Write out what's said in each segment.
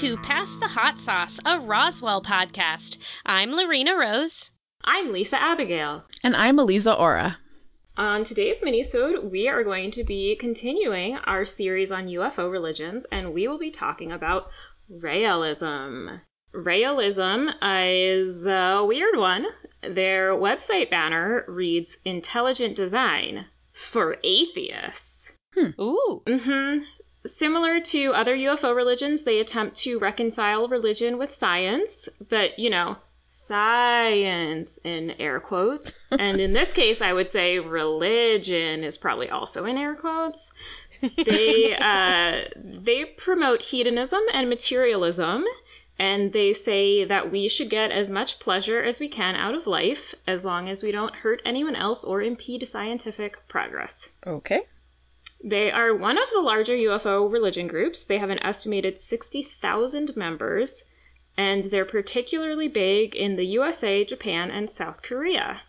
Welcome to Pass the Hot Sauce, a Roswell podcast. I'm Lorena Rose. I'm Lisa Abigail. And I'm Eliza Ora. On today's minisode, we are going to be continuing our series on UFO religions, and we will be talking about Raelism. Raelism is a weird one. Their website banner reads Intelligent Design for Atheists. Hmm. Ooh. Mm-hmm. Similar to other UFO religions, they attempt to reconcile religion with science, but, you know, science in air quotes. and in this case, I would say religion is probably also in air quotes. They uh, they promote hedonism and materialism, and they say that we should get as much pleasure as we can out of life as long as we don't hurt anyone else or impede scientific progress. Okay. They are one of the larger UFO religion groups. They have an estimated 60,000 members, and they're particularly big in the USA, Japan, and South Korea.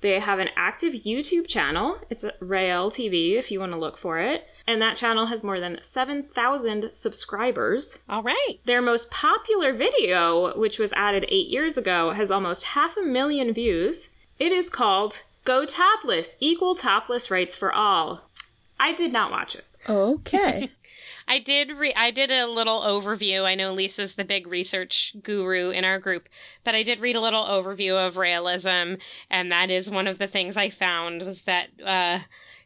They have an active YouTube channel. It's Rael TV if you want to look for it. And that channel has more than 7,000 subscribers. All right. Their most popular video, which was added eight years ago, has almost half a million views. It is called Go Topless Equal Topless Rights for All. I did not watch it. Okay. I did re- I did a little overview. I know Lisa's the big research guru in our group, but I did read a little overview of Raelism, and that is one of the things I found was that uh,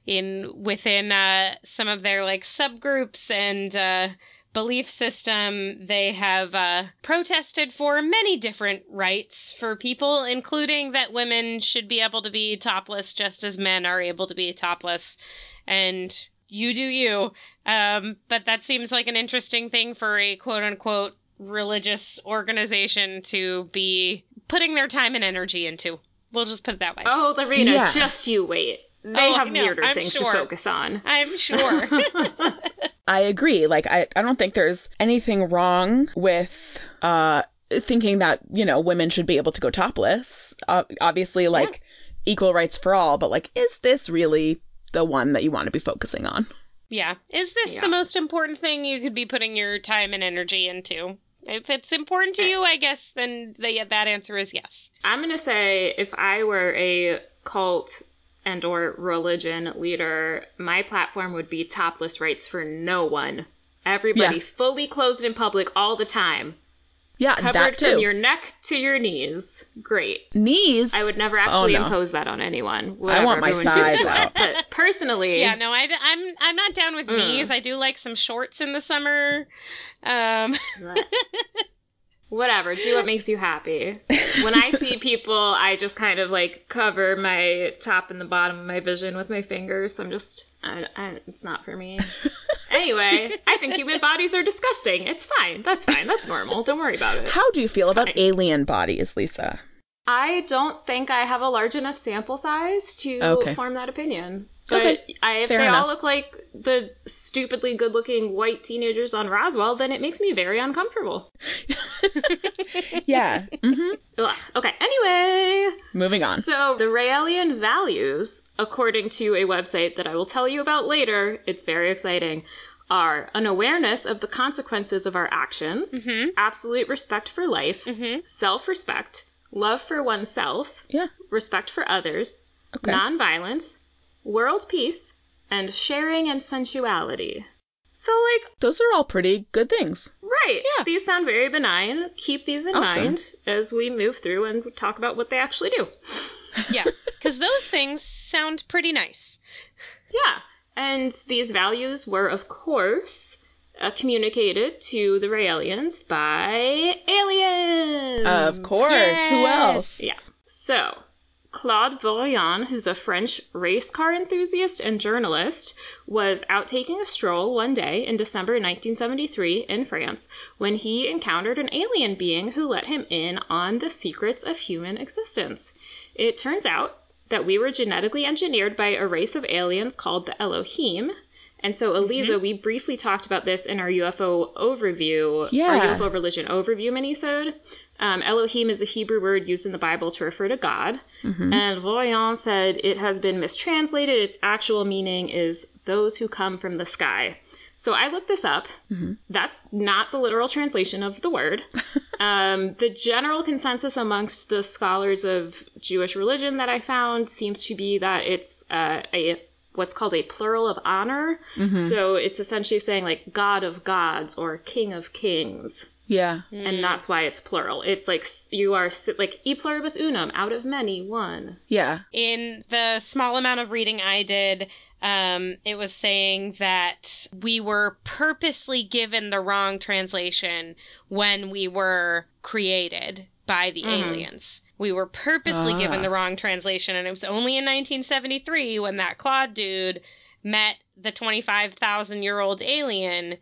in within uh, some of their like subgroups and uh, belief system, they have uh, protested for many different rights for people, including that women should be able to be topless just as men are able to be topless, and you do you. Um, but that seems like an interesting thing for a quote unquote religious organization to be putting their time and energy into. We'll just put it that way. Oh, Lorena, Yeah. just you wait. They Oh, have know. weirder I'm things sure. to focus on. I'm sure. I agree. Like, I, I don't think there's anything wrong with uh, thinking that, you know, women should be able to go topless. Uh, obviously, like, equal rights for all, but, like, is this really the one that you want to be focusing on? yeah. Is this Yeah. the most important thing you could be putting your time and energy into? If it's important to you, I guess then the, that answer is yes. I'm gonna say if I were a cult and or religion leader, my platform would be topless rights for no one. Everybody Yeah. fully clothed in public all the time. Yeah, Covered that too. from your neck to your knees. Great. Knees. I would never actually Oh, no. impose that on anyone. Whatever, want my thighs out. But personally, Yeah, no, I, am I'm not down with Mm. knees. I do like some shorts in the summer. Um, whatever. Do what makes you happy. When I see people, I just kind of like cover my top and the bottom of my vision with my fingers. So I'm just, I, I, it's not for me. anyway, I think human bodies are disgusting. It's fine. That's fine. That's normal. Don't worry about it. How do you feel It's about fine. alien bodies, Lisa? I don't think I have a large enough sample size to Okay. form that opinion. But Okay, I, if fair they all look like the stupidly good-looking white teenagers on Roswell, then it makes me very uncomfortable. Yeah. hmm Ugh. Okay. Anyway, Moving on. So the Raelian values, according to a website that I will tell you about later, it's very exciting, are an awareness of the consequences of our actions, mhm, absolute respect for life, mhm. self-respect, love for oneself, Yeah. respect for others, Okay. nonviolence, world peace, and sharing and sensuality. So, like, Those are all pretty good things. right, Yeah. these sound very benign. Keep these in Awesome. mind as we move through and talk about what they actually do. Yeah, because those things sound pretty nice. Yeah, and these values were, of course, uh, communicated to the Raelians by aliens. Of course. Who else? Yeah. So, Claude Vorilhon, who's a French race car enthusiast and journalist, was out taking a stroll one day in December 1973 in France when he encountered an alien being who let him in on the secrets of human existence. It turns out that we were genetically engineered by a race of aliens called the Elohim. And so, Eliza, we briefly talked about this in our UFO overview, Yeah. our UFO religion overview minisode. Um, Elohim is a Hebrew word used in the Bible to refer to God. And Vorilhon said it has been mistranslated. Its actual meaning is those who come from the sky. So I looked this up. That's not the literal translation of the word. um, the general consensus amongst the scholars of Jewish religion that I found seems to be that it's uh, a what's called a plural of honor. Mm-hmm. So it's essentially saying like God of gods or King of kings. Yeah. And mm. that's why it's plural. It's like you are like e pluribus unum, out of many, one. Yeah. in the small amount of reading I did, um, it was saying that we were purposely given the wrong translation when we were created by the mm-hmm. aliens. We were purposely Ah. given the wrong translation, and it was only in 1973 when that Claude dude met the 25,000 year old alien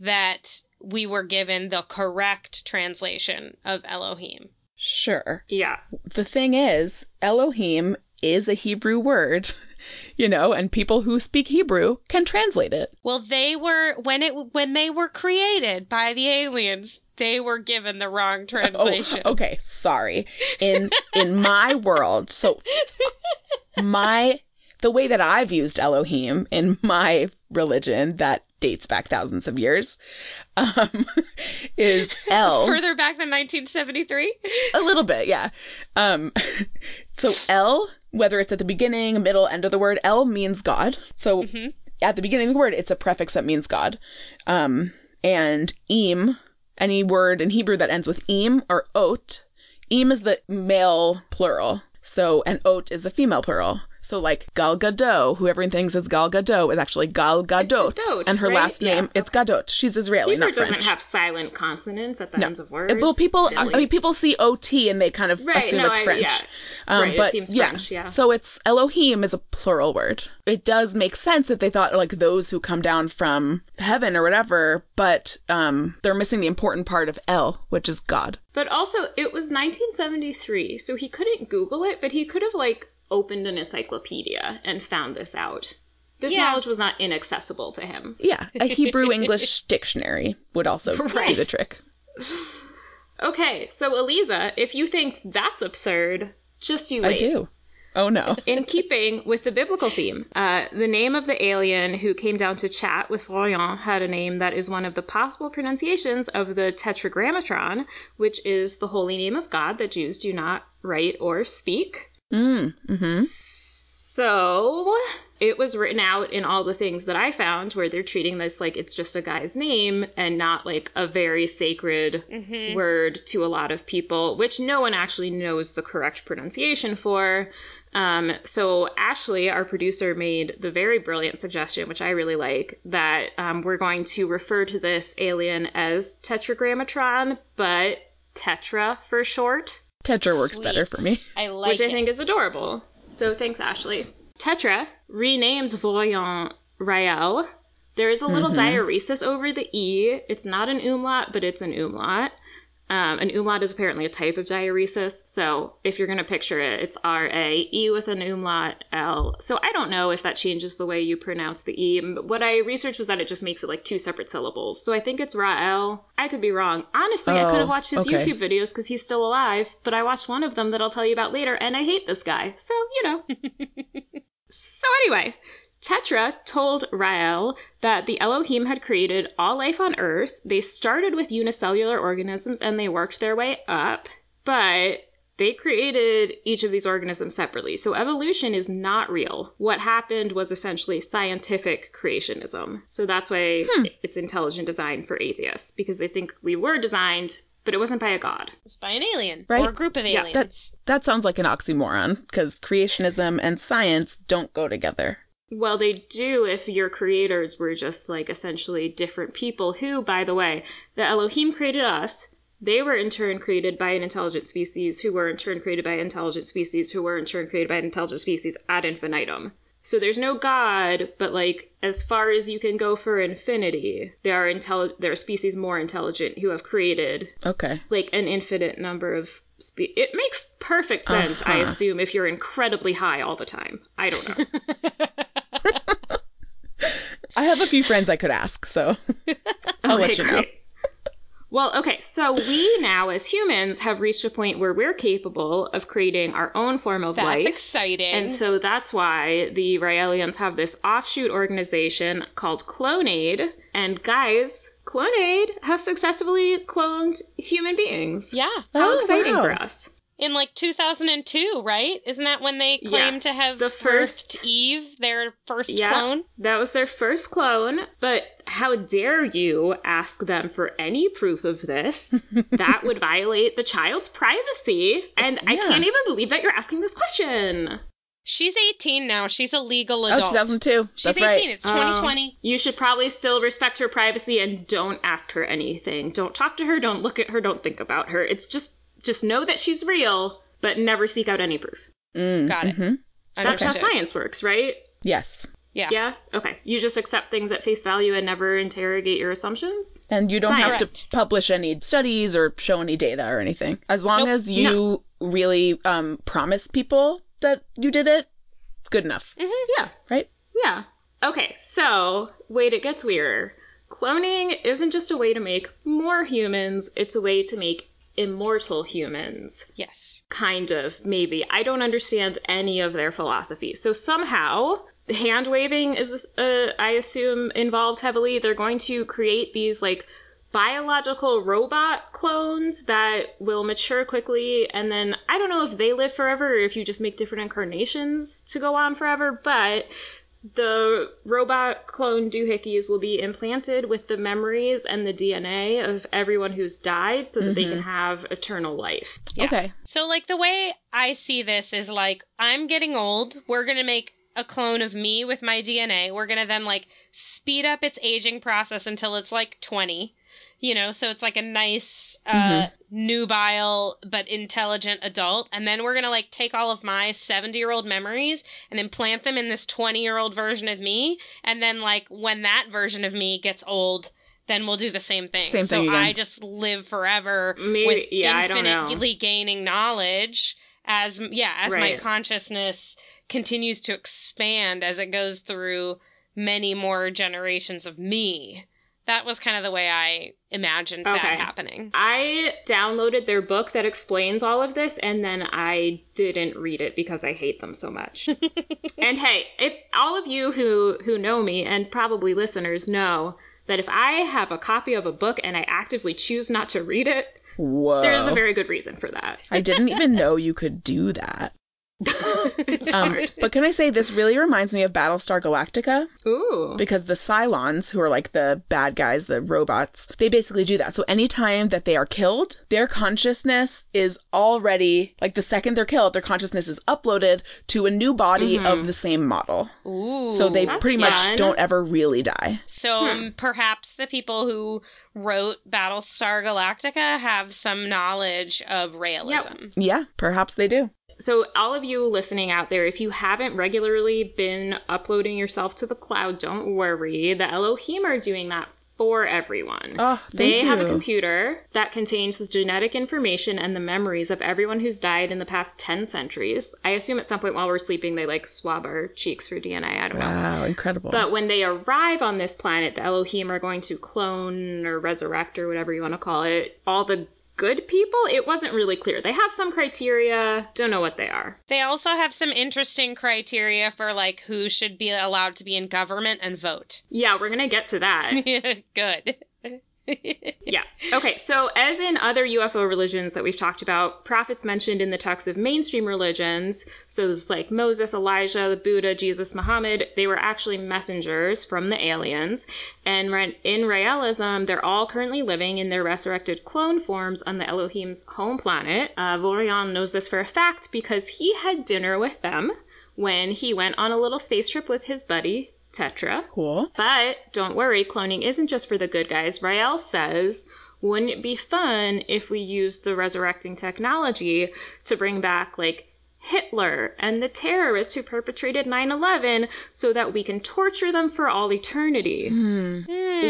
that we were given the correct translation of Elohim. Sure. Yeah. The thing is, Elohim is a Hebrew word, you know, and people who speak Hebrew can translate it. Well, they were when it when they were created by the aliens, they were given the wrong translation. Oh, okay, sorry. In in my world, so my the way that I've used Elohim in my religion that dates back thousands of years um, is El. Further back than 1973. A little bit, yeah. Um, so El, whether it's at the beginning, middle, end of the word, El means God. So at the beginning of the word, it's a prefix that means God. Um, and Im, any word in Hebrew that ends with Im or Ot, Im is the male plural. So, and Ot is the female plural. So, like Gal Gadot, who everyone thinks is Gal Gadot, is actually Gal Gadot. Gadot, and her right? last name, Yeah, it's Gadot. She's Israeli, Hebrew not doesn't have silent consonants at the ends of words. Well, people, I mean, people see OT and they kind of Right, assume no, it's I- French. yeah. Um, Right, it but seems yeah. French, yeah. So it's Elohim is a plural word. It does make sense that they thought like those who come down from heaven or whatever, but um, they're missing the important part of El, which is God. But also, it was 1973, so he couldn't Google it, but he could have, like, opened an encyclopedia and found this out. This Yeah. knowledge was not inaccessible to him. Yeah, a Hebrew English dictionary would also do the trick. Okay, so Eliza, if you think that's absurd, just you wait. I do. Oh no. In keeping with the biblical theme, uh, the name of the alien who came down to chat with Vorilhon had a name that is one of the possible pronunciations of the Tetragrammatron, which is the holy name of God that Jews do not write or speak. Mm, hmm So it was written out in all the things that I found where they're treating this like it's just a guy's name and not like a very sacred word to a lot of people, which no one actually knows the correct pronunciation for. Um, so Ashley, our producer, made the very brilliant suggestion, which I really like, that um, we're going to refer to this alien as Tetragrammatron, but Tetra for short Tetra works Sweet. better for me. I like which I it. think is adorable. So thanks, Ashley. Tetra renames Vorilhon Rael. There is a little mm-hmm. diaresis over the E. It's not an umlaut, but it's an umlaut. Um, an umlaut is apparently a type of diaresis. So if you're going to picture it, it's R A, E with an umlaut, L. So I don't know if that changes the way you pronounce the E. What I researched was that it just makes it like two separate syllables. So I think it's Rael. I could be wrong. Honestly, I could have Oh, watched his okay. YouTube videos because he's still alive, but I watched one of them that I'll tell you about later, and I hate this guy. So, you know. so, anyway, Tetra told Rael that the Elohim had created all life on Earth. They started with unicellular organisms and they worked their way up, but they created each of these organisms separately. So evolution is not real. What happened was essentially scientific creationism. So that's why hmm. it's intelligent design for atheists, because they think we were designed, but it wasn't by a god. It's by an alien Right. or a group of Yeah, aliens. That's that sounds like an oxymoron because creationism and science don't go together. Well, they do if your creators were just like essentially different people who, by the way, the Elohim created us. They were in turn created by an intelligent species who were in turn created by intelligent species who were in turn created by an intelligent species ad infinitum. So there's no God, but like as far as you can go for infinity, there are intelli- there are species more intelligent who have created Okay. like an infinite number of spe- it makes perfect sense i Uh-huh. assume if you're incredibly high all the time i don't know I have a few friends I could ask, so I'll let you know. great. Well, okay, so we now as humans have reached a point where we're capable of creating our own form of That's life. That's exciting. And so that's why the Raelians have this offshoot organization called Clonaid. And guys, Clonaid has successfully cloned human beings. yeah. How Oh, exciting wow. for us. In like 2002, right? Isn't that when they claimed Yes, to have the first- Eve, their first Yeah, clone? that was their first clone, but how dare you ask them for any proof of this? that would violate the child's privacy. And I can't even believe that you're asking this question. She's 18 now. She's a legal adult. Oh, 2002. She's That's 18. right. It's 2020. Um, you should probably still respect her privacy and don't ask her anything. Don't talk to her, don't look at her, don't think about her. It's just just know that she's real, but never seek out any proof. Mm, Got it. mhm. That's how science works, right? Yes. Yeah. Yeah? Okay. You just accept things at face value and never interrogate your assumptions? And you don't have to publish any studies or show any data or anything. As long Nope. as you really um, promise people that you did it, good enough, Yeah. right? Yeah. Okay, so wait, it gets weirder. Cloning isn't just a way to make more humans, it's a way to make immortal humans. Yes. Kind of, maybe. I don't understand any of their philosophy. So somehow, hand waving is, uh, I assume, involved heavily. They're going to create these, like, biological robot clones that will mature quickly and then I don't know if they live forever or if you just make different incarnations to go on forever, but the robot clone doohickeys will be implanted with the memories and the DNA of everyone who's died so that they can mm-hmm. have eternal life. Yeah. Okay. So, like, the way I see this is like, I'm getting old. We're going to make a clone of me with my DNA. We're going to then, like, speed up its aging process until it's like 20. You know, so it's like a nice, uh, nubile but intelligent adult. And then we're going to, like, take all of my 70 year old memories and implant them in this 20 year old version of me. And then, like, when that version of me gets old, then we'll do the same thing. Same so thing again. I just live forever Maybe- with yeah, I don't know. infinitely gaining knowledge as yeah as my consciousness continues to expand as it goes through many more generations of me that was kind of the way i imagined that Okay. happening I downloaded their book that explains all of this and then I didn't read it because I hate them so much. and hey, if all of you who who know me and probably listeners know that if I have a copy of a book and I actively choose not to read it, Whoa. there's a very good reason for that. I didn't even know you could do that. It's Um, but can I say this really reminds me of Battlestar Galactica Ooh. because the Cylons, who are like the bad guys, the robots, they basically do that. So anytime that they are killed, their consciousness is already like the second they're killed, their consciousness is uploaded to a new body of the same model. ooh So they That's pretty much don't ever really die. so um, perhaps the people who wrote battlestar galactica have some knowledge of Raelism Yeah, perhaps they do. So, all of you listening out there, if you haven't regularly been uploading yourself to the cloud, don't worry. The Elohim are doing that for everyone. Oh, thank they have a computer that contains the genetic information and the memories of everyone who's died in the past 10 centuries. I assume at some point while we're sleeping, they like swab our cheeks for DNA. I don't know. Wow, incredible. But when they arrive on this planet, the Elohim are going to clone or resurrect or whatever you want to call it all the good people. It wasn't really clear. They have some criteria, don't know what they are. they also have some interesting criteria for like who should be allowed to be in government and vote Yeah, we're going to get to that. good yeah. Okay, so as in other UFO religions that we've talked about, prophets mentioned in the texts of mainstream religions, so it's like Moses, Elijah, the Buddha, Jesus, Muhammad, they were actually messengers from the aliens. And in realism, they're all currently living in their resurrected clone forms on the Elohim's home planet. Uh, Vorilhon knows this for a fact because he had dinner with them when he went on a little space trip with his buddy, Tetra. cool. But don't worry, cloning isn't just for the good guys. Rael says, wouldn't it be fun if we used the resurrecting technology to bring back, like, Hitler and the terrorists who perpetrated 9 11 so that we can torture them for all eternity? Hmm.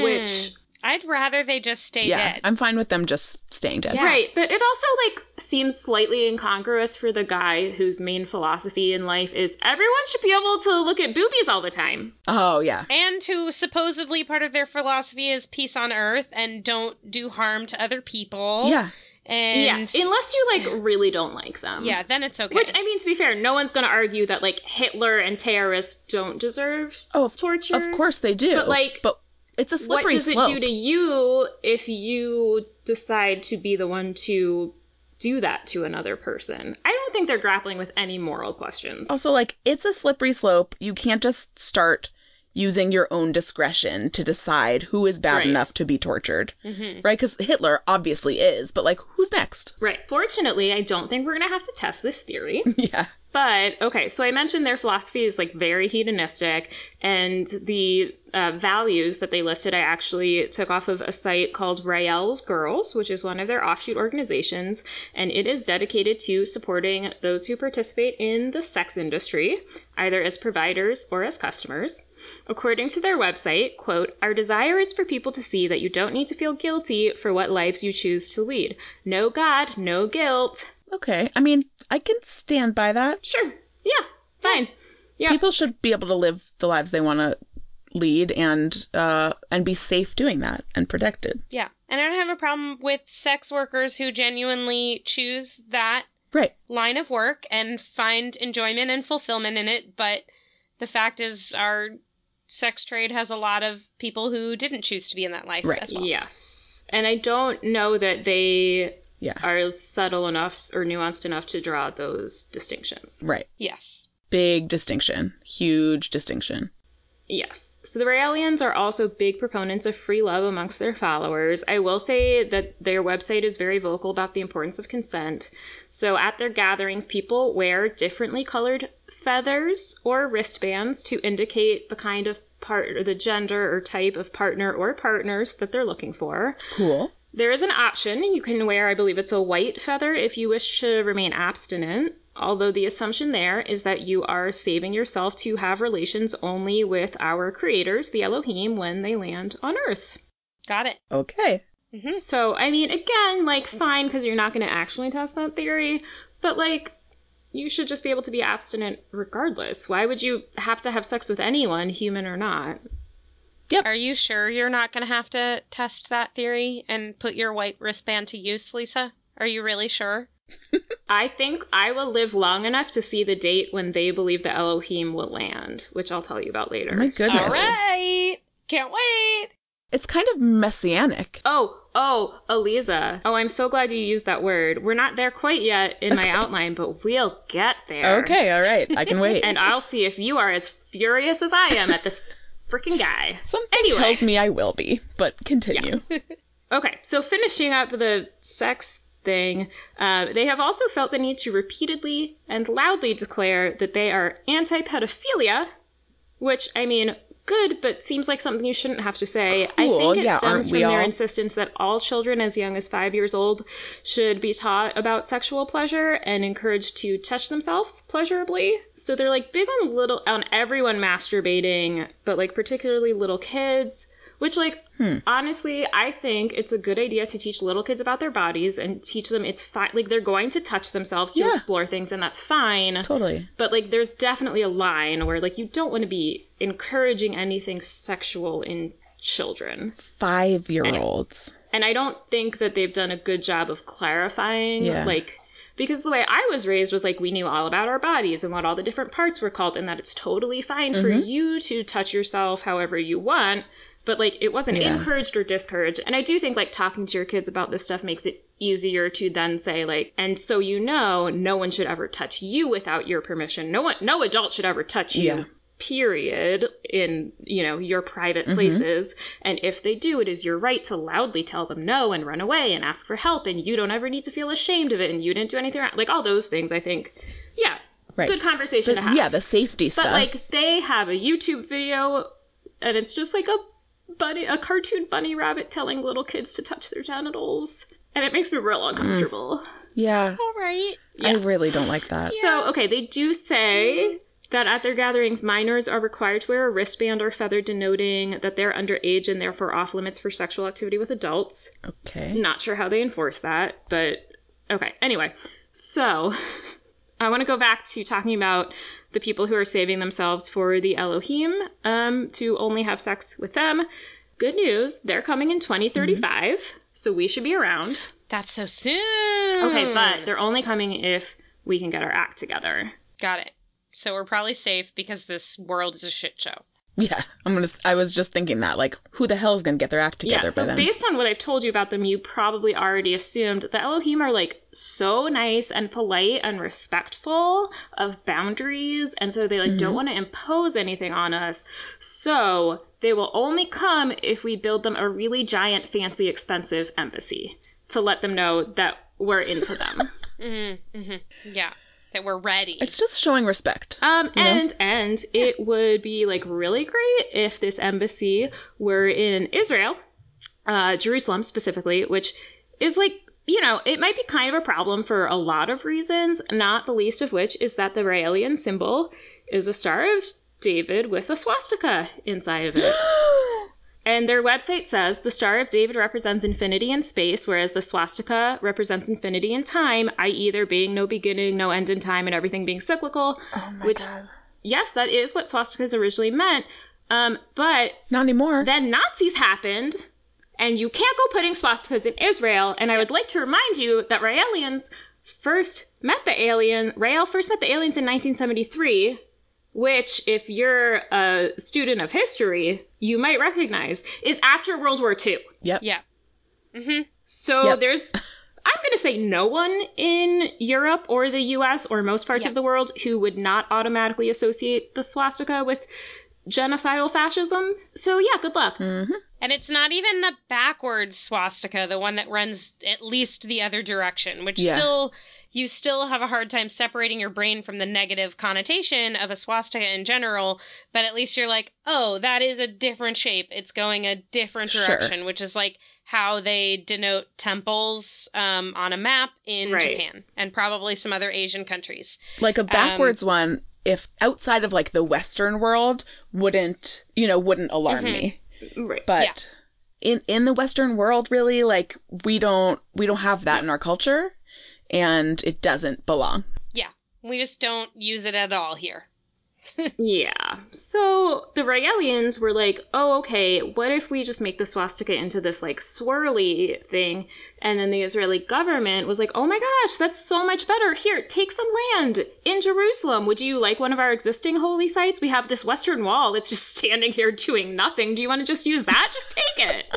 Which, I I'd rather they just stay yeah, dead. I'm fine with them just staying dead. Yeah. Right, but it also like seems slightly incongruous for the guy whose main philosophy in life is everyone should be able to look at boobies all the time. Oh yeah. and who supposedly part of their philosophy is peace on earth and don't do harm to other people. Yeah. And yeah, unless you like really don't like them. yeah, then it's okay. Which I mean, to be fair, no one's going to argue that like Hitler and terrorists don't deserve Oh, of- torture. Of course they do. But, like, but it's a What slippery does slope. it do to you if you decide to be the one to do that to another person? I don't think they're grappling with any moral questions. Also, like, it's a slippery slope. You can't just start using your own discretion to decide who is bad Right. enough to be tortured. Mhm. Right? Because Hitler obviously is, but, like, who's next? Right. Fortunately, I don't think we're going to have to test this theory. yeah. But okay, so I mentioned their philosophy is like very hedonistic, and the uh, values that they listed I actually took off of a site called Rael's Girls, which is one of their offshoot organizations, and it is dedicated to supporting those who participate in the sex industry, either as providers or as customers. According to their website, quote, our desire is for people to see that you don't need to feel guilty for what lives you choose to lead. No God, no guilt. Okay. I mean, I can stand by that. Sure. Yeah. Fine. Yeah. People should be able to live the lives they want to lead and uh and be safe doing that and protected. yeah. And I don't have a problem with sex workers who genuinely choose that Right. line of work and find enjoyment and fulfillment in it, but the fact is our sex trade has a lot of people who didn't choose to be in that life Right. as well. Yes. And I don't know that they Yeah. are subtle enough or nuanced enough to draw those distinctions. Right. Yes. Big distinction. Huge distinction. Yes. So the Raelians are also big proponents of free love amongst their followers. I will say that their website is very vocal about the importance of consent. So at their gatherings, people wear differently colored feathers or wristbands to indicate the kind of part or the gender or type of partner or partners that they're looking for. Cool. There is an option. You can wear, I believe it's a white feather if you wish to remain abstinent. Although the assumption there is that you are saving yourself to have relations only with our creators, the Elohim, when they land on Earth. Got it. Okay. hmm So, I mean, again, like, fine, because you're not going to actually test that theory, but, like, you should just be able to be abstinent regardless. Why would you have to have sex with anyone, human or not? Yep. Are you sure you're not going to have to test that theory and put your white wristband to use, Lisa? Are you really sure? I think I will live long enough to see the date when they believe the Elohim will land, which I'll tell you about later. Oh my goodness. All right. Can't wait. It's kind of messianic. Oh, oh, Eliza. Oh, I'm so glad you used that word. We're not there quite yet in my outline, but we'll get there. Okay, all right. I can wait. And I'll see if you are as furious as I am at this freaking guy. Something Anyway. tells me I will be, but continue. Okay, so finishing up the sex thing, uh, they have also felt the need to repeatedly and loudly declare that they are anti pedophilia, which, I mean, good, but seems like something you shouldn't have to say. Cool. I think it yeah, stems from their all? insistence that all children as young as five years old should be taught about sexual pleasure and encouraged to touch themselves pleasurably. So they're like big on little on everyone masturbating, but like particularly little kids. Which, like, Hmm. honestly, I think it's a good idea to teach little kids about their bodies and teach them it's fine. Like, they're going to touch themselves to Yeah. explore things, and that's fine. Totally. But, like, there's definitely a line where, like, you don't want to be encouraging anything sexual in children. Five year olds. And I don't think that they've done a good job of clarifying, Yeah. like, because the way I was raised was like we knew all about our bodies and what all the different parts were called, and that it's totally fine for Mm-hmm. you to touch yourself however you want, but like it wasn't Yeah. encouraged or discouraged. And I do think like talking to your kids about this stuff makes it easier to then say like, and so you know, no one should ever touch you without your permission. No one, no adult should ever touch you. Yeah. Period in you know your private mm-hmm. places, and if they do, it is your right to loudly tell them no and run away and ask for help, and you don't ever need to feel ashamed of it, and you didn't do anything wrong. Like all those things, I think, yeah, Right. good conversation The- to have. yeah, the safety but stuff. But like they have a YouTube video, and it's just like a bunny, a cartoon bunny rabbit telling little kids to touch their genitals, and it makes me real mm. uncomfortable. yeah, All right. I really don't like that. So, okay, they do say that at their gatherings, minors are required to wear a wristband or feather denoting that they're underage and therefore off limits for sexual activity with adults. Okay. Not sure how they enforce that, but okay. Anyway, so I want to go back to talking about the people who are saving themselves for the Elohim um, to only have sex with them. Good news, they're coming in 2035, so we should be around. That's so soon. Okay, but they're only coming if we can get our act together. Got it. So we're probably safe because this world is a shit show. Yeah, I'm gonna. I was just thinking that, like, who the hell is gonna get their act together Yeah, by so then? based on what I've told you about them, you probably already assumed the Elohim are like so nice and polite and respectful of boundaries, and so they like don't want to impose anything on us. So they will only come if we build them a really giant, fancy, expensive embassy to let them know that we're into them. Mm-hmm, mm-hmm. Yeah, that we're ready. It's just showing respect. Um, You know? and and it would be like really great if this embassy were in Israel, uh, Jerusalem specifically, which is like you know it might be kind of a problem for a lot of reasons, not the least of which is that the Raelian symbol is a Star of David with a swastika inside of it. And their website says the Star of David represents infinity in space, whereas the swastika represents infinity in time, i.e., there being no beginning, no end in time, and everything being cyclical. oh my which- god. Yes, that is what swastikas originally meant. Um, but Not anymore. then Nazis happened, and you can't go putting swastikas in Israel. And I would like to remind you that Raelians first met the alien. Rael first met the aliens in 1973, which, if you're a student of history, you might recognize is after World War II. yep. yeah. Mm-hmm. So Yep. there's, I'm going to say no one in Europe or the US or most parts Yeah. of the world who would not automatically associate the swastika with genocidal fascism. So yeah, good luck. Mm-hmm. And it's not even the backwards swastika, the one that runs at least the other direction, which Yeah. still you still have a hard time separating your brain from the negative connotation of a swastika in general, but at least you're like, "Oh, that is a different shape. It's going a different Sure. direction," which is like how they denote temples um, on a map in Right. Japan and probably some other Asian countries. Like a backwards Um, one, if outside of like the Western world, wouldn't you know wouldn't alarm Mhm. me. Right. But in in the Western world, really, like we don't we don't have that in our culture, and it doesn't belong. Yeah, we just don't use it at all here. Yeah. So the Raelians were like, oh, okay, what if we just make the swastika into this like swirly thing? And then the Israeli government was like, oh my gosh, that's so much better. Here, take some land in Jerusalem. Would you like one of our existing holy sites? We have this Western wall that's just standing here doing nothing. Do you want to just use that? Just take it.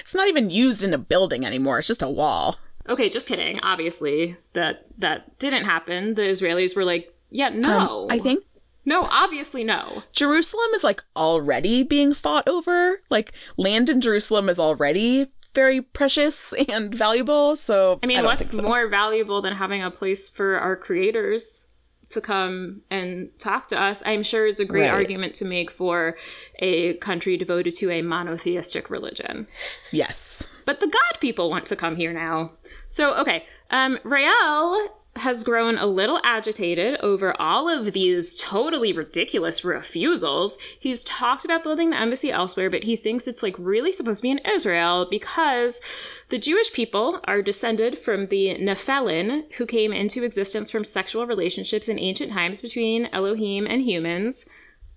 It's not even used in a building anymore. It's just a wall. Okay, just kidding. Obviously, that that didn't happen. The Israelis were like, yeah, no. Um, I think no, obviously no. Jerusalem is like already being fought over. Like land in Jerusalem is already very precious and valuable. So I mean, don't what's so. more valuable than having a place for our creators to come and talk to us? I'm sure is a great Right. argument to make for a country devoted to a monotheistic religion. Yes. But the God people want to come here now. So, okay, um, Rael has grown a little agitated over all of these totally ridiculous refusals. He's talked about building the embassy elsewhere, but he thinks it's like really supposed to be in Israel because the Jewish people are descended from the Nephilim, who came into existence from sexual relationships in ancient times between Elohim and humans.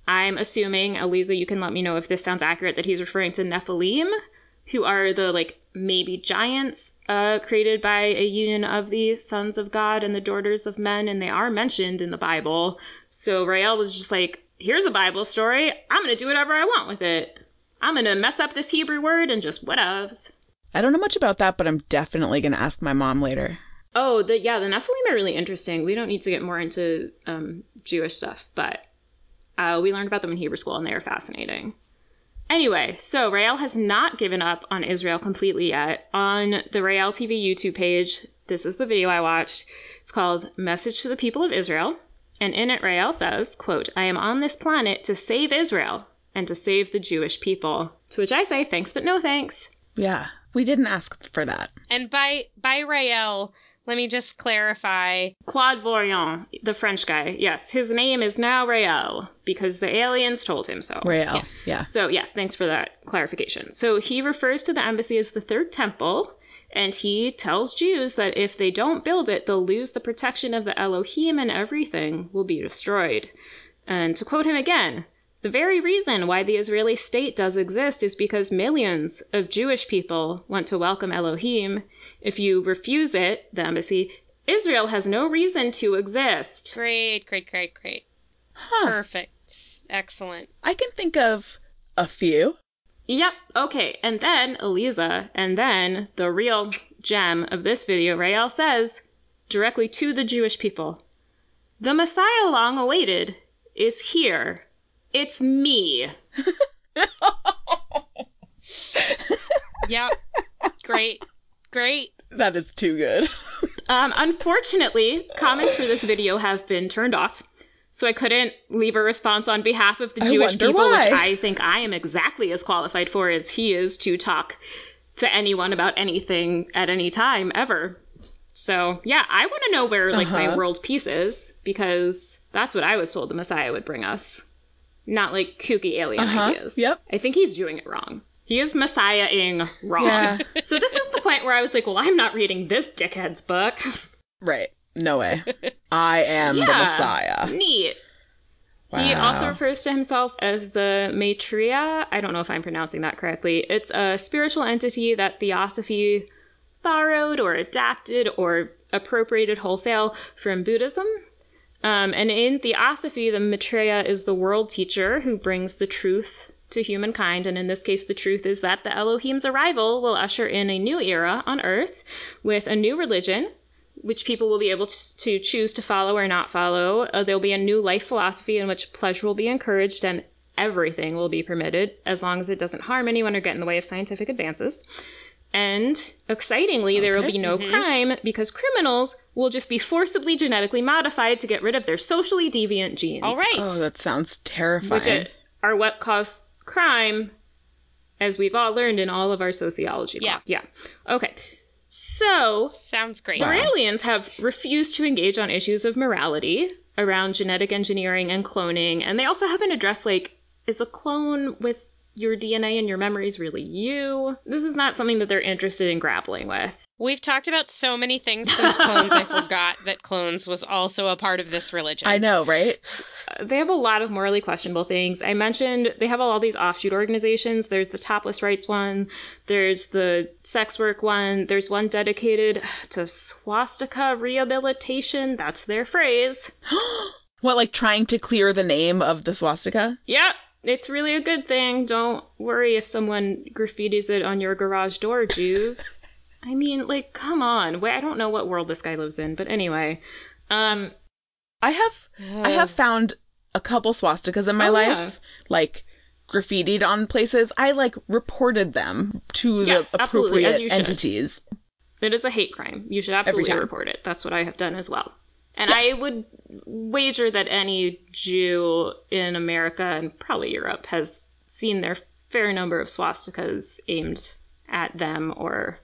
I'm assuming, Eliza, you can let me know if this sounds accurate, that he's referring to Nephilim, who are the like maybe giants uh, created by a union of the sons of God and the daughters of men, and they are mentioned in the Bible. So Rael was just like, "Here's a Bible story. I'm gonna do whatever I want with it. I'm gonna mess up this Hebrew word and just whatevs." I don't know much about that, but I'm definitely gonna ask my mom later. Oh, the yeah, the Nephilim are really interesting. We don't need to get more into um, Jewish stuff, but uh, we learned about them in Hebrew school, and they are fascinating. Anyway, so Rael has not given up on Israel completely yet. On the Rael TV YouTube page, this is the video I watched. It's called "Message to the People of Israel," and in it, Rael says, "quote I am on this planet to save Israel and to save the Jewish people." To which I say, thanks but no thanks. Yeah, we didn't ask for that. And by by Rael, Let me just clarify. Claude Vorilhon, the French guy, yes, his name is now Rael because the aliens told him so. Rael. Yes. Yeah. So, yes, thanks for that clarification. So, he refers to the embassy as the third temple, and he tells Jews that if they don't build it, they'll lose the protection of the Elohim and everything will be destroyed. And to quote him again, the very reason why the Israeli state does exist is because millions of Jewish people want to welcome Elohim. If you refuse it, the embassy, Israel has no reason to exist. Great, great, great, great. Huh. Perfect. Excellent. I can think of a few. Yep, okay. And then Eliza, and then the real gem of this video, Rael says directly to the Jewish people The Messiah long awaited is here. It's me. Yeah. great. Great. That is too good. Um, unfortunately, comments for this video have been turned off. So I couldn't leave a response on behalf of the I Jewish wonder people, which. I think I am exactly as qualified for as he is to talk to anyone about anything at any time ever. So yeah, I want to know where like my Uh-huh. world peace is because that's what I was told the Messiah would bring us, not like kooky alien Uh-huh. ideas. Yep. I think he's doing it wrong. He is messiahing wrong. Yeah. so this was the point where I was like, well, I'm not reading this dickhead's book. right. No way. I am the Yeah. Messiah. Neat. Wow. He also refers to himself as the Maitreya. I don't know if I'm pronouncing that correctly. It's a spiritual entity that Theosophy borrowed or adapted or appropriated wholesale from Buddhism. Um, and in Theosophy, the Maitreya is the world teacher who brings the truth to humankind. And in this case, the truth is that the Elohim's arrival will usher in a new era on Earth with a new religion, which people will be able to, to choose to follow or not follow. Uh, there'll be a new life philosophy in which pleasure will be encouraged and everything will be permitted as long as it doesn't harm anyone or get in the way of scientific advances. And excitingly, there will be no mm-hmm. crime because criminals will just be forcibly genetically modified to get rid of their socially deviant genes. All right. Oh, that sounds terrifying. Which are- are what cause crime, as we've all learned in all of our sociology Yeah. class. Yeah. Okay. So, Sounds great. the Wow. aliens have refused to engage on issues of morality around genetic engineering and cloning, and they also haven't addressed like, is a clone with your DNA and your memories really you? This is not something that they're interested in grappling with. We've talked about so many things since clones. I forgot that clones was also a part of this religion. I know, right? Uh, they have a lot of morally questionable things. I mentioned they have all these offshoot organizations. There's the topless rights one, there's the sex work one, there's one dedicated to swastika rehabilitation. That's their phrase. What, like trying to clear the name of the swastika? Yep, it's really a good thing. Don't worry if someone graffitis it on your garage door, Jews. I mean, like, come on. Wait, I don't know what world this guy lives in, but anyway. Um, I have I have found a couple swastikas in my Oh, life, yeah. like graffitied on places. I like reported them to Yes, the appropriate you should. entities. It is a hate crime. You should absolutely report it. That's what I have done as well. And I would wager that any Jew in America and probably Europe has seen their fair number of swastikas aimed at them or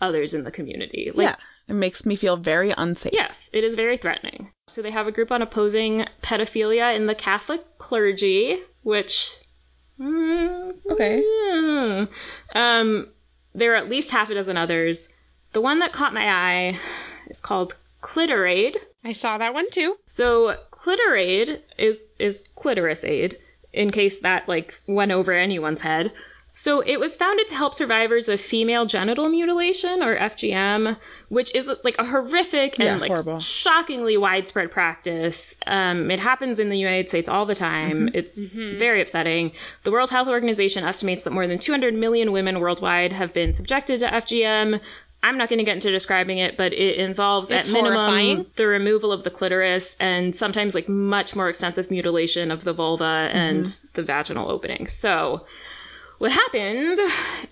others in the community. Like, yeah, it makes me feel very unsafe. Yes, it is very threatening. So they have a group on opposing pedophilia in the Catholic clergy, which. mm, Okay. mm. Um, there are at least half a dozen others. The one that caught my eye is called Clitoraid. I saw that one too. So Clitoraid is is clitoris aid, in case that like went over anyone's head. So it was founded to help survivors of female genital mutilation or FGM, which is like a horrific and Yeah, like horrible. shockingly widespread practice. Um, it happens in the United States all the time. Mm-hmm. It's very upsetting. The World Health Organization estimates that more than 200 million women worldwide have been subjected to FGM. I'm not going to get into describing it, but it involves It's at minimum horrifying. the removal of the clitoris and sometimes like much more extensive mutilation of the vulva and mm-hmm. the vaginal opening. So what happened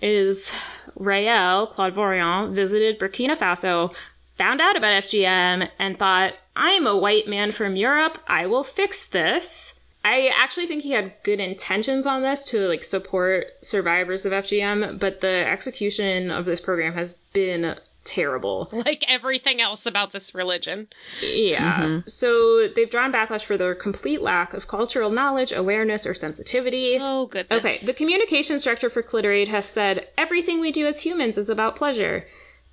is Rael Claude Vorilhon visited Burkina Faso, found out about FGM, and thought, I'm a white man from Europe. I will fix this. I actually think he had good intentions on this to like support survivors of FGM, but the execution of this program has been terrible. Like everything else about this religion. Yeah. Mm-hmm. So they've drawn backlash for their complete lack of cultural knowledge, awareness, or sensitivity. Oh, goodness. Okay, the communications director for Clitoraid has said everything we do as humans is about pleasure.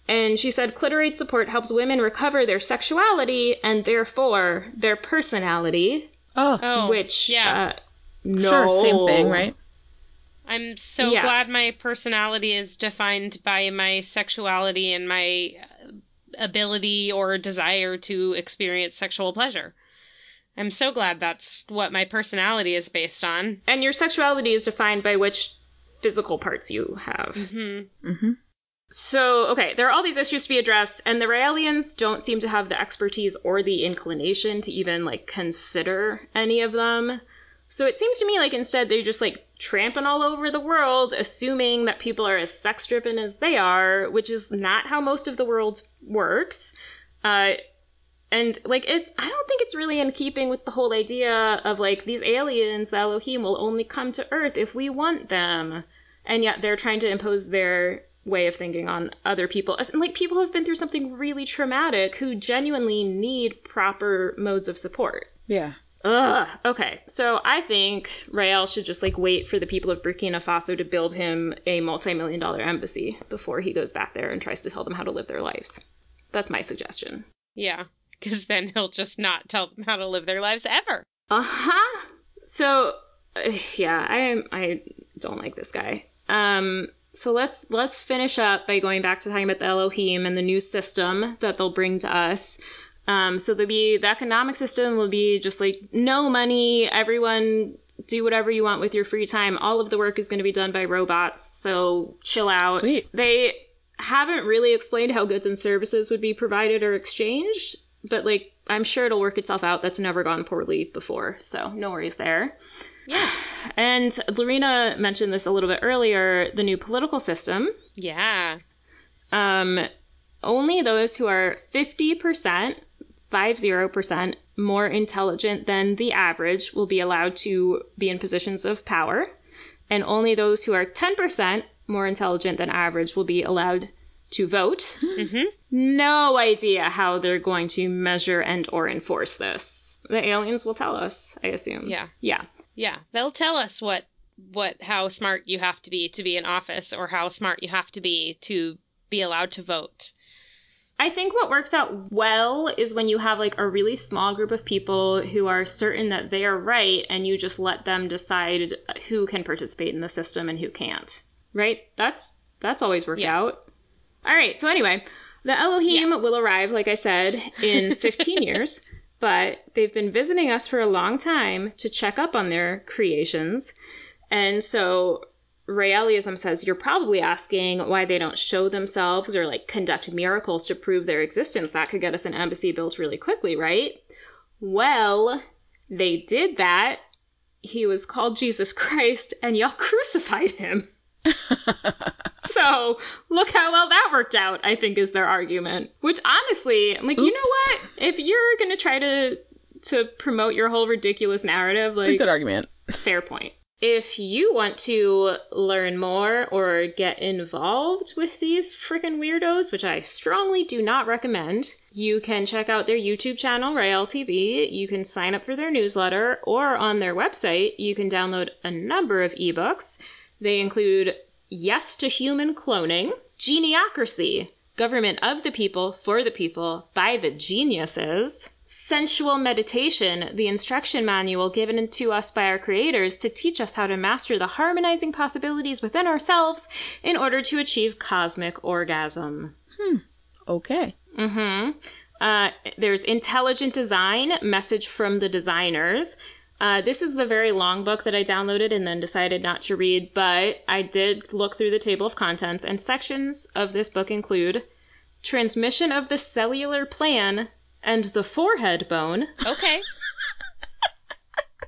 And she said Clitoraid support helps women recover their sexuality and therefore their personality, Oh, Oh, which yeah. uh, no, sure, same thing, right? I'm so Yes. glad my personality is defined by my sexuality and my uh, ability or desire to experience sexual pleasure. I'm so glad that's what my personality is based on. And your sexuality is defined by which physical parts you have. hmm Mm-hmm. So, okay, there are all these issues to be addressed, and the Raelians don't seem to have the expertise or the inclination to even like consider any of them. So it seems to me like instead they're just like tramping all over the world, assuming that people are as sex driven as they are, which is not how most of the world works. Uh, and like it's, I don't think it's really in keeping with the whole idea of like these aliens, the Elohim, will only come to Earth if we want them, and yet they're trying to impose their way of thinking on other people. As- Like people who have been through something really traumatic who genuinely need proper modes of support. Yeah. Ugh. Okay. So I think Rael should just like wait for the people of Burkina Faso to build him a multi-million dollar embassy before he goes back there and tries to tell them how to live their lives. That's my suggestion. Yeah, because then he'll just not tell them how to live their lives ever. Uh huh. So, uh, yeah, I I don't like this guy. Um. So let's let's finish up by going back to talking about the Elohim and the new system that they'll bring to us. Um, so there'll be the economic system will be just like no money, everyone do whatever you want with your free time. All of the work is going to be done by robots, so chill out. Sweet. They haven't really explained how goods and services would be provided or exchanged, but like I'm sure it'll work itself out. That's never gone poorly before, so no worries there. Yeah. And Lorena mentioned this a little bit earlier, the new political system. Yeah. Um, only those who are 50%, 50% more intelligent than the average will be allowed to be in positions of power, and only those who are 10% more intelligent than average will be allowed to vote. hmm No idea how they're going to measure and or enforce this. The aliens will tell us, I assume. Yeah. Yeah. Yeah. They'll tell us what what how smart you have to be to be in office or how smart you have to be to be allowed to vote. I think what works out well is when you have like a really small group of people who are certain that they are right and you just let them decide who can participate in the system and who can't. Right? That's that's always worked Yeah. out. All right. So anyway, the Elohim will arrive like I said in 15 years, but they've been visiting us for a long time to check up on their creations. And so Raelism says you're probably asking why they don't show themselves or like conduct miracles to prove their existence. That could get us an embassy built really quickly, right? Well, they did that. He was called Jesus Christ, and y'all crucified him. So look how well that worked out, I think is their argument. Which honestly, I'm like, you know what? If you're gonna try to to promote your whole ridiculous narrative, like It's a good argument. Fair point. If you want to learn more or get involved with these freaking weirdos, which I strongly do not recommend, you can check out their YouTube channel, Rael TV. You can sign up for their newsletter, or on their website, you can download a number of ebooks. They include Yes to Human Cloning, Geniocracy, Government of the People, for the People, by the Geniuses, Sensual Meditation, the instruction manual given to us by our creators to teach us how to master the harmonizing possibilities within ourselves in order to achieve cosmic orgasm. Hmm. Okay. Mm-hmm. Uh, there's Intelligent Design, Message from the Designers. Uh, this is the very long book that I downloaded and then decided not to read, but I did look through the table of contents, and sections of this book include Transmission of the Cellular Plan and the Forehead Bone. Okay.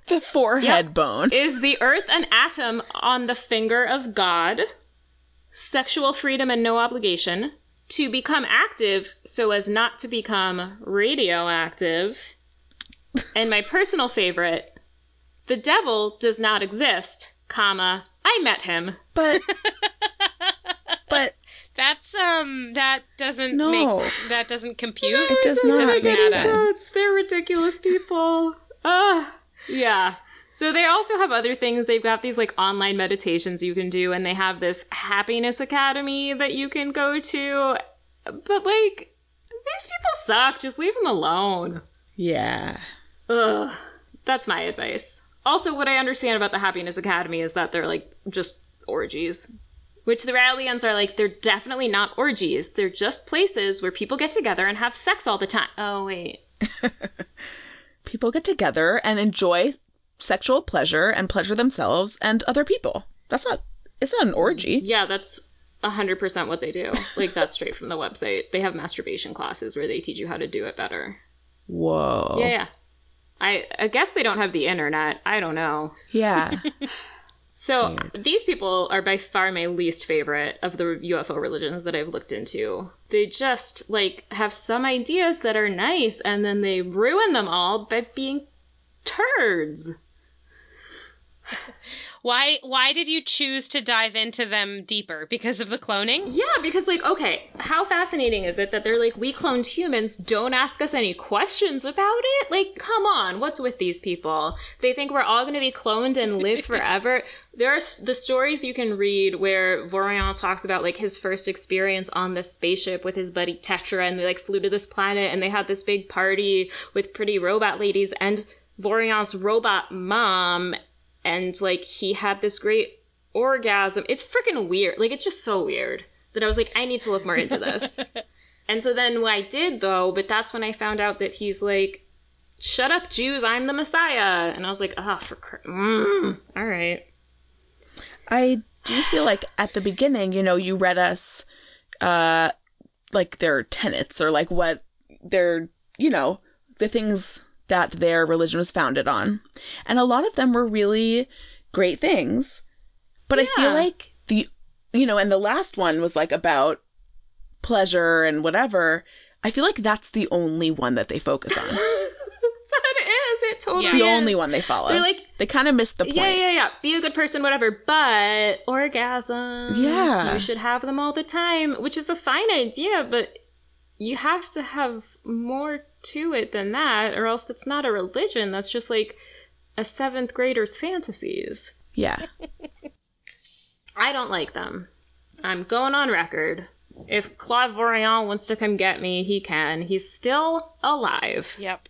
The forehead Yep. bone. Is the Earth an atom on the finger of God? Sexual freedom and no obligation. To become active so as not to become radioactive. And my personal favorite, The devil does not exist, comma, I met him. But but That's um that doesn't No. make that doesn't compute. It does not doesn't make make sense. sense. They're ridiculous people. Ah, yeah. So they also have other things. They've got these like online meditations you can do, and they have this happiness academy that you can go to. But like, these people suck. Just leave them alone. yeah. Ugh. That's my advice. Also, what I understand about the Happiness Academy is that they're like just orgies. Which the Raelians are like, they're definitely not orgies. They're just places where people get together and have sex all the time. Oh, wait. People get together and enjoy sexual pleasure and pleasure themselves and other people. That's not it's not an orgy. Yeah, that's 100% what they do. Like, that's straight from the website. They have masturbation classes where they teach you how to do it better. Whoa. Yeah, yeah. I, I guess they don't have the internet. I don't know. Yeah. So these people are by far my least favorite of the UFO religions that I've looked into. They just like have some ideas that are nice and then they ruin them all by being turds. Why why did you choose to dive into them deeper? Because of the cloning? Yeah, because like okay, how fascinating is it that they're like we cloned humans, don't ask us any questions about it? Like come on, what's with these people? They think we're all going to be cloned and live forever. there are the stories you can read where Vorilhon talks about like his first experience on the spaceship with his buddy Tetra and they like flew to this planet and they had this big party with pretty robot ladies and Vorilhon's robot mom and like he had this great orgasm. It's freaking weird. Like it's just so weird that I was like, I need to look more into this. and so then I did though, but that's when I found out that he's like, "Shut up, Jews! I'm the Messiah." And I was like, "Ah, for cr- mm, all right." I do feel like at the beginning, you know, you read us uh like their tenets or like what their, you know, the things that their religion was founded on. And a lot of them were really great things. But I feel like the you know, and the last one was like about pleasure and whatever. I feel like that's the only one that they focus on. that is it. Totally, Yeah. the only one they follow. They're like, they kind of missed the point. Yeah, yeah, yeah. Be a good person, whatever. But orgasms, Yeah. you should have them all the time, which is a fine idea, but you have to have more to it than that, or else that's not a religion. That's just like a seventh grader's fantasies. Yeah. I don't like them. I'm going on record. If Claude Vorilhon wants to come get me, he can. He's still alive. Yep.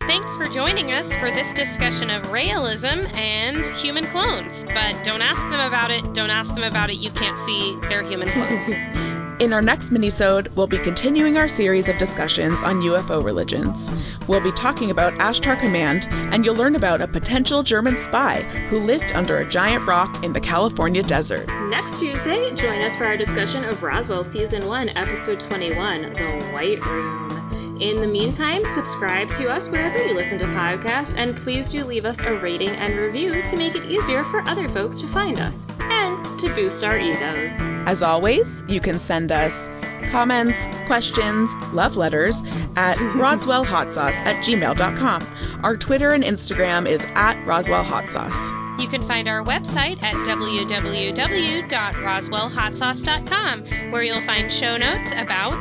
Thanks for joining us for this discussion of Raelism and human clones. But don't ask them about it. Don't ask them about it. You can't see their human clones. In our next minisode, we'll be continuing our series of discussions on UFO religions. We'll be talking about Ashtar Command, and you'll learn about a potential German spy who lived under a giant rock in the California desert. Next Tuesday, join us for our discussion of Roswell Season 1, Episode 21 The White Room. In the meantime, subscribe to us wherever you listen to podcasts, and please do leave us a rating and review to make it easier for other folks to find us and to boost our egos. As always, you can send us comments, questions, love letters at roswellhotsauce at gmail.com. Our Twitter and Instagram is at roswellhotsauce. You can find our website at www.roswellhotsauce.com, where you'll find show notes about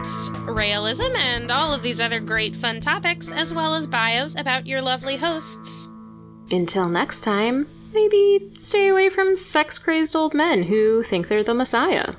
Raelism and all of these other great fun topics, as well as bios about your lovely hosts. Until next time, maybe stay away from sex crazed old men who think they're the Messiah.